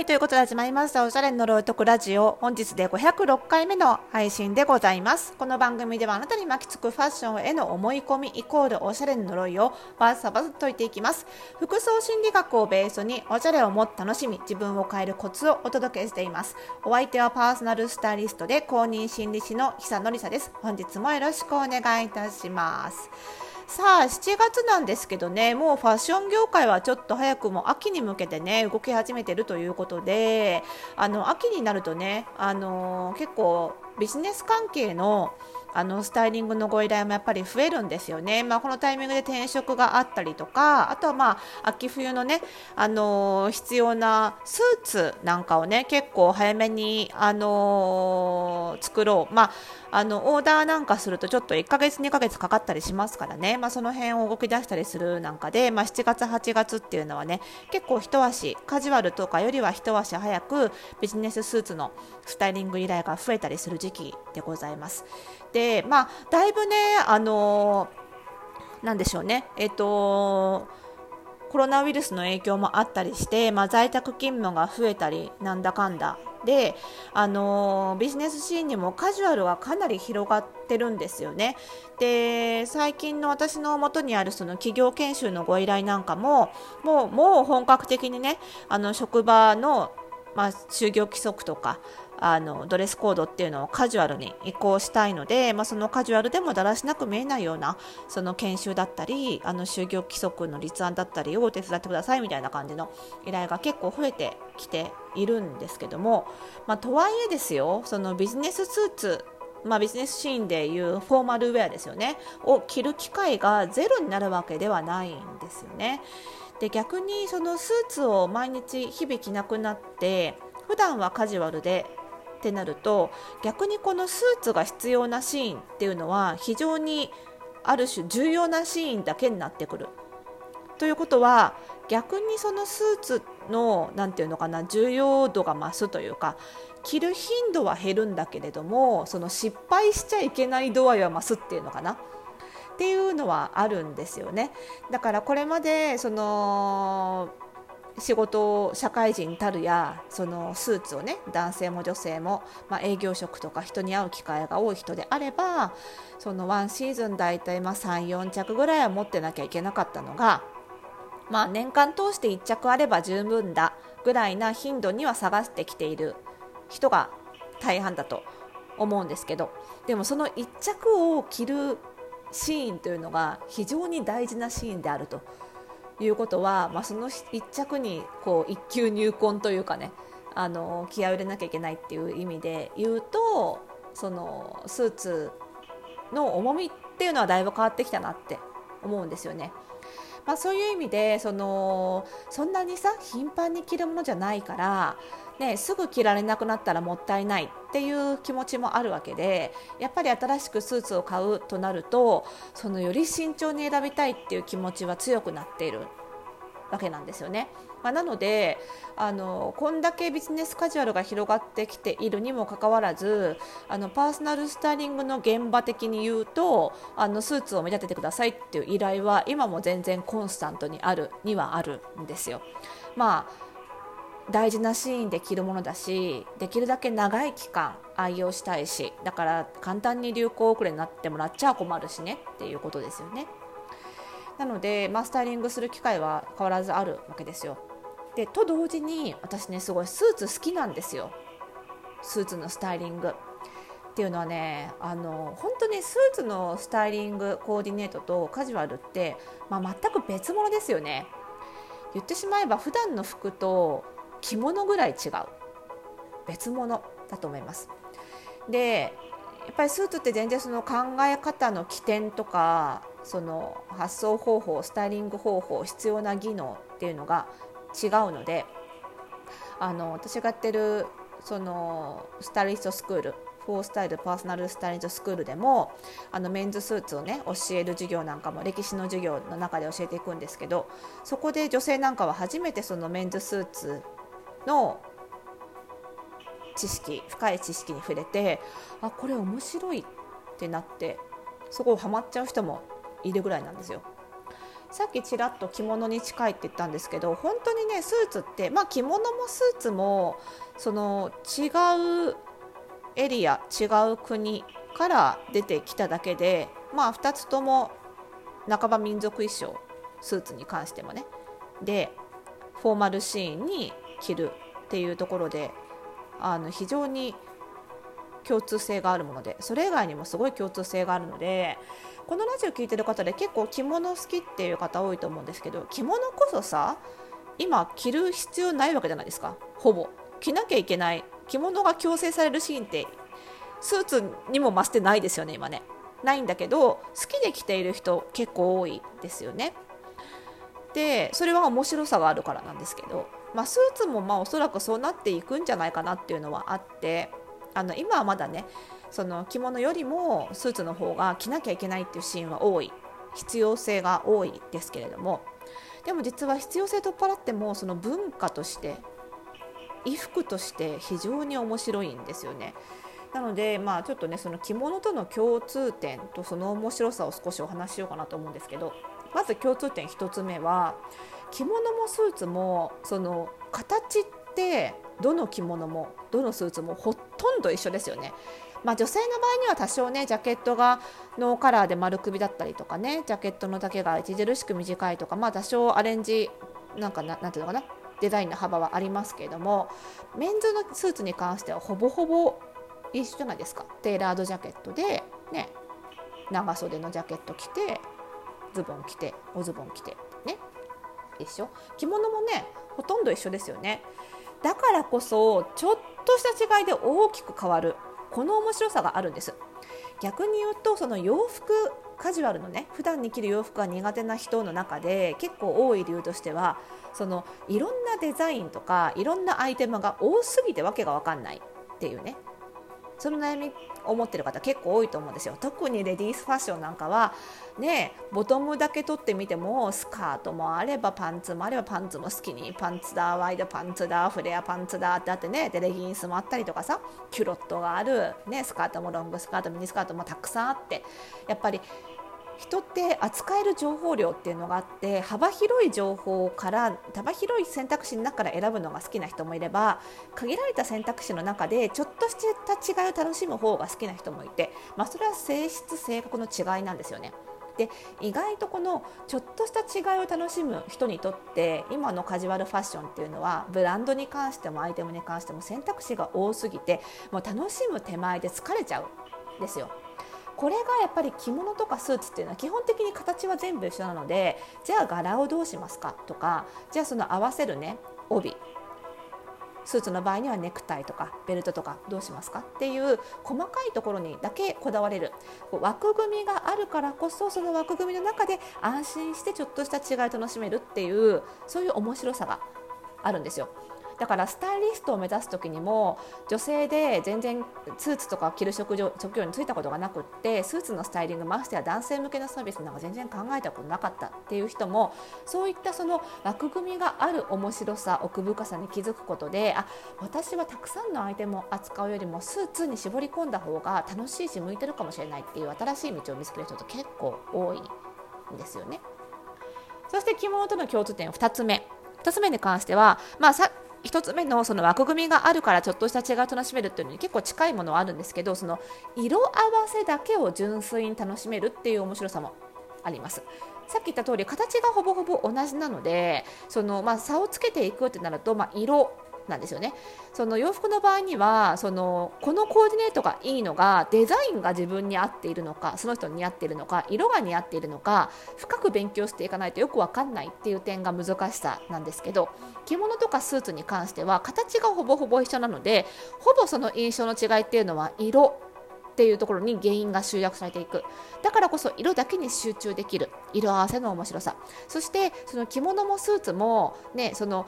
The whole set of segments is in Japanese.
はい、ということで始まりました。おしゃれの呪いとくラジオ。本日で506回目の配信でございます。この番組ではあなたに巻きつくファッションへの思い込みイコールおしゃれの呪いをバッサバサ解いていきます。服装心理学をベースにおしゃれをもっと楽しみ、自分を変えるコツをお届けしています。お相手はパーソナルスタイリストで公認心理師の久典沙です。本日もよろしくお願いいたします。さあ7月なんですけどねもうファッション業界はちょっと早くも秋に向けてね動き始めてるということであの秋になるとねあの結構ビジネス関係のあのスタイリングのご依頼もやっぱり増えるんですよね、まあ、このタイミングで転職があったりとかあとはまあ秋冬のね、あのー、必要なスーツなんかをね結構早めに、あのー、作ろう、まあ、あのオーダーなんかするとちょっと1ヶ月2ヶ月かかったりしますからね、まあ、その辺を動き出したりするなんかで、まあ、7月8月っていうのはね結構一足カジュアルとかよりは一足早くビジネススーツのスタイリング依頼が増えたりする時期でございます。で、まあ、だいぶね、あのなんでしょうね、えっ、と、コロナウイルスの影響もあったりして、まあ、在宅勤務が増えたり、なんだかんだ。で、あのビジネスシーンにもカジュアルがかなり広がってるんですよね。で、最近の私の元にあるその企業研修のご依頼なんかも、もう、もう本格的にね、あの職場のまあ、就業規則とかあのドレスコードっていうのをカジュアルに移行したいので、まあ、そのカジュアルでもだらしなく見えないようなその研修だったりあの就業規則の立案だったりを手伝ってくださいみたいな感じの依頼が結構増えてきているんですけども、まあ、とはいえですよそのビジネススーツまあ、ビジネスシーンでいうフォーマルウェアですよねを着る機会がゼロになるわけではないんですよね。で逆にそのスーツを毎日日々着なくなって普段はカジュアルでってなると逆にこのスーツが必要なシーンっていうのは非常にある種重要なシーンだけになってくる。ということは逆にそのスーツの何て言うのかな重要度が増すというか着る頻度は減るんだけれどもその失敗しちゃいけない度合いは増すっていうのかなっていうのはあるんですよね。だからこれまでその仕事社会人たるやそのスーツをね男性も女性も、まあ、営業職とか人に会う機会が多い人であればそのワンシーズン大体34着ぐらいは持ってなきゃいけなかったのが、まあ、年間通して1着あれば十分だぐらいな頻度には下がってきている人が大半だと思うんですけどでもその1着を着るシーンというのが非常に大事なシーンであると。いうことは、まあ、その一着にこう一級入魂というかねあの気合を入れなきゃいけないっていう意味で言うとそのスーツの重みっていうのはだいぶ変わってきたなって思うんですよね。まあ、そういう意味でそのそんなにさ頻繁に着るものじゃないから、ね、すぐ着られなくなったらもったいないっていう気持ちもあるわけでやっぱり新しくスーツを買うとなるとそのより慎重に選びたいっていう気持ちは強くなっているわけなんですよね。まあ、なのであのこんだけビジネスカジュアルが広がってきているにもかかわらずあのパーソナルスタイリングの現場的に言うとあのスーツを目立ててくださいっていう依頼は今も全然コンスタントにあるにはあるんですよ。まあ大事なシーンで着るものだしできるだけ長い期間愛用したいしだから簡単に流行遅れになってもらっちゃ困るしねっていうことですよね。なので、まあ、スタイリングする機会は変わらずあるわけですよ。でと同時に私ねすごいスーツ好きなんですよスーツのスタイリング。っていうのはねあの本当にスーツのスタイリングコーディネートとカジュアルって、まあ、全く別物ですよね。言ってしまえば普段の服と着物ぐらい違う別物だと思います。でっぱりスーツって全然その考え方の起点とかその発想方法スタイリング方法必要な技能っていうのが違うのであの私がやってるそのスタイリストスクールフォースタイルパーソナルスタイリストスクールでもあのメンズスーツをね教える授業なんかも歴史の授業の中で教えていくんですけどそこで女性なんかは初めてそのメンズスーツの知識深い知識に触れてあこれ面白いってなってそこをハマっちゃう人もいるぐらいなんですよ。さっきちらっと着物に近いって言ったんですけど本当にねスーツってまあ着物もスーツもその違うエリア違う国から出てきただけでまあ2つとも半ば民族衣装スーツに関してもねでフォーマルシーンに着るっていうところであの非常に共通性があるものでそれ以外にもすごい共通性があるのでこのラジオ聴いてる方で結構着物好きっていう方多いと思うんですけど着物こそさ今着る必要ないわけじゃないですか。ほぼ。着なきゃいけない。着物が強制されるシーンってスーツにも増してないですよね今ね。ないんだけど好きで着ている人結構多いですよね。でそれは面白さがあるからなんですけど、まあ、スーツもまあおそらくそうなっていくんじゃないかなっていうのはあってあの今はまだねその着物よりもスーツの方が着なきゃいけないっていうシーンは多い必要性が多いですけれどもでも実は必要性取っ払ってもその文化として衣服として非常に面白いんですよね。なので、まあ、ちょっとねその着物との共通点とその面白さを少しお話ししようかなと思うんですけどまず共通点1つ目は着物もスーツもその形ってどの着物もどのスーツもほとんど一緒ですよね。まあ、女性の場合には多少ねジャケットがノーカラーで丸首だったりとかねジャケットの丈が著しく短いとか、まあ、多少アレンジなんかななんていうのかなデザインの幅はありますけれどもメンズのスーツに関してはほぼほぼ一緒じゃないですかテーラードジャケットで、ね、長袖のジャケット着てズボン着ておズボン着てね。一緒着物もねほとんど一緒ですよね。だからこそちょっとした違いで大きく変わるこの面白さがあるんです。逆に言うとその洋服カジュアルのね普段に着る洋服が苦手な人の中で結構多い理由としてはそのいろんなデザインとかいろんなアイテムが多すぎてわけが分かんないっていうね。その悩みを持ってる方結構多いと思うんですよ。特にレディースファッションなんかはねボトムだけ取ってみてもスカートもあればパンツもあればパンツも好きにパンツだワイドパンツだフレアパンツだってあってねでレギンスもあったりとかさキュロットがある、ね、スカートもロングスカートミニスカートもたくさんあってやっぱり人って扱える情報量っていうのがあって幅広い情報から幅広い選択肢の中から選ぶのが好きな人もいれば限られた選択肢の中でちょっとした違いを楽しむ方が好きな人もいて、まあ、それは性質性格の違いなんですよね。で意外とこのちょっとした違いを楽しむ人にとって今のカジュアルファッションっていうのはブランドに関してもアイテムに関しても選択肢が多すぎてもう楽しむ手前で疲れちゃうんですよ。これがやっぱり着物とかスーツっていうのは基本的に形は全部一緒なのでじゃあ柄をどうしますかとかじゃあその合わせるね帯スーツの場合にはネクタイとかベルトとかどうしますか？っていう細かいところにだけこだわれる枠組みがあるからこそその枠組みの中で安心してちょっとした違いを楽しめるっていうそういう面白さがあるんですよ。だからスタイリストを目指す時にも女性で全然スーツとか着る職業職業に就いたことがなくってスーツのスタイリングましてや男性向けのサービスなんか全然考えたことなかったっていう人もそういったその枠組みがある面白さ奥深さに気づくことであ私はたくさんのアイテムを扱うよりもスーツに絞り込んだ方が楽しいし向いてるかもしれないっていう新しい道を見つける人と結構多いんですよね。そして着物との共通点2つ目2つ目に関しては、まあ、さ1つ目のその枠組みがあるからちょっとした違いを楽しめるっていうのに結構近いものはあるんですけどその色合わせだけを純粋に楽しめるっていう面白さもあります。さっき言った通り形がほぼほぼ同じなのでその、まあ、差をつけていくってなると、まあ、色なんですよね。その洋服の場合にはそのこのコーディネートがいいのがデザインが自分に合っているのかその人に似合っているのか色が似合っているのか深く勉強していかないとよく分かんないっていう点が難しさなんですけど着物とかスーツに関しては形がほぼほぼ一緒なのでほぼその印象の違いっていうのは色っていうところに原因が集約されていく。だからこそ色だけに集中できる。色合わせの面白さ。そしてその着物もスーツもねその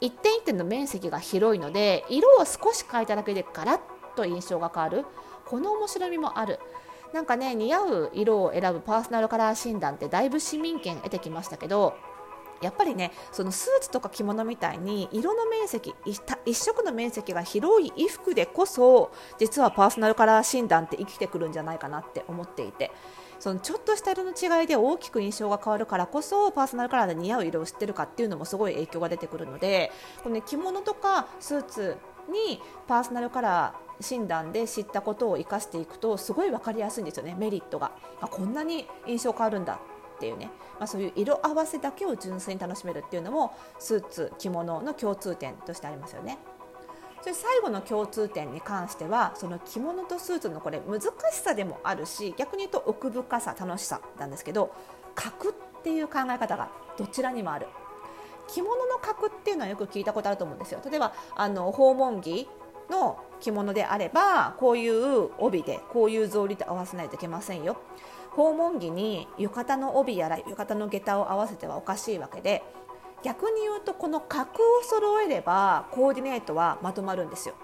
一点一点の面積が広いので色を少し変えただけでガラッと印象が変わる。この面白みもある。なんかね似合う色を選ぶパーソナルカラー診断ってだいぶ市民権得てきましたけどやっぱりねそのスーツとか着物みたいに色の面積一色の面積が広い衣服でこそ実はパーソナルカラー診断って生きてくるんじゃないかなって思っていて。そのちょっとした色の違いで大きく印象が変わるからこそパーソナルカラーで似合う色を知ってるかっていうのもすごい影響が出てくるのでこの、ね、着物とかスーツにパーソナルカラー診断で知ったことを生かしていくとすごい分かりやすいんですよねメリットがあこんなに印象変わるんだっていうね、まあ、そういう色合わせだけを純粋に楽しめるっていうのもスーツ着物の共通点としてありますよね。それ最後の共通点に関してはその着物とスーツのこれ難しさでもあるし逆に言うと奥深さ楽しさなんですけど格っていう考え方がどちらにもある。着物の格っていうのはよく聞いたことあると思うんですよ。例えばあの訪問着の着物であればこういう帯でこういう草履と合わせないといけませんよ。訪問着に浴衣の帯やら浴衣の下駄を合わせてはおかしいわけで逆に言うとこの格を揃えればコーディネートはまとまるんですよ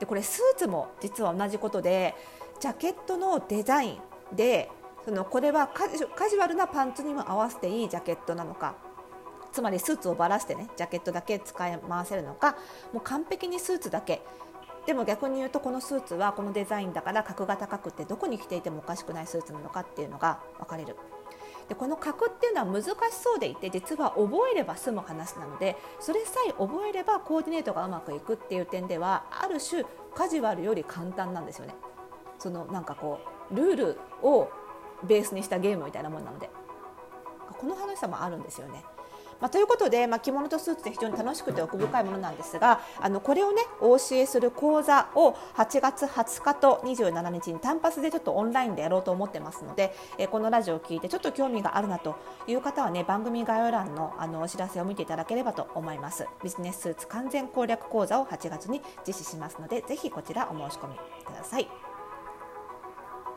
でこれスーツも実は同じことでジャケットのデザインでそのこれはカジュアルなパンツにも合わせていいジャケットなのかつまりスーツをばらしてねジャケットだけ使い回せるのかもう完璧にスーツだけでも逆に言うとこのスーツはこのデザインだから格が高くてどこに着ていてもおかしくないスーツなのかっていうのが分かれる。でこの格っていうのは難しそうでいて実は覚えれば済む話なのでそれさえ覚えればコーディネートがうまくいくっていう点ではある種カジュアルより簡単なんですよね。そのなんかこうルールをベースにしたゲームみたいなもんなのでこの話さもあるんですよね。まあ、ということで、まあ、着物とスーツで非常に楽しくて奥深いものなんですがあのこれをねお教えする講座を8月20日と27日に単発でちょっとオンラインでやろうと思ってますので、えこのラジオを聞いてちょっと興味があるなという方はね番組概要欄のあのお知らせを見ていただければと思いますビジネススーツ完全攻略講座を8月に実施しますのでぜひこちらお申し込みください。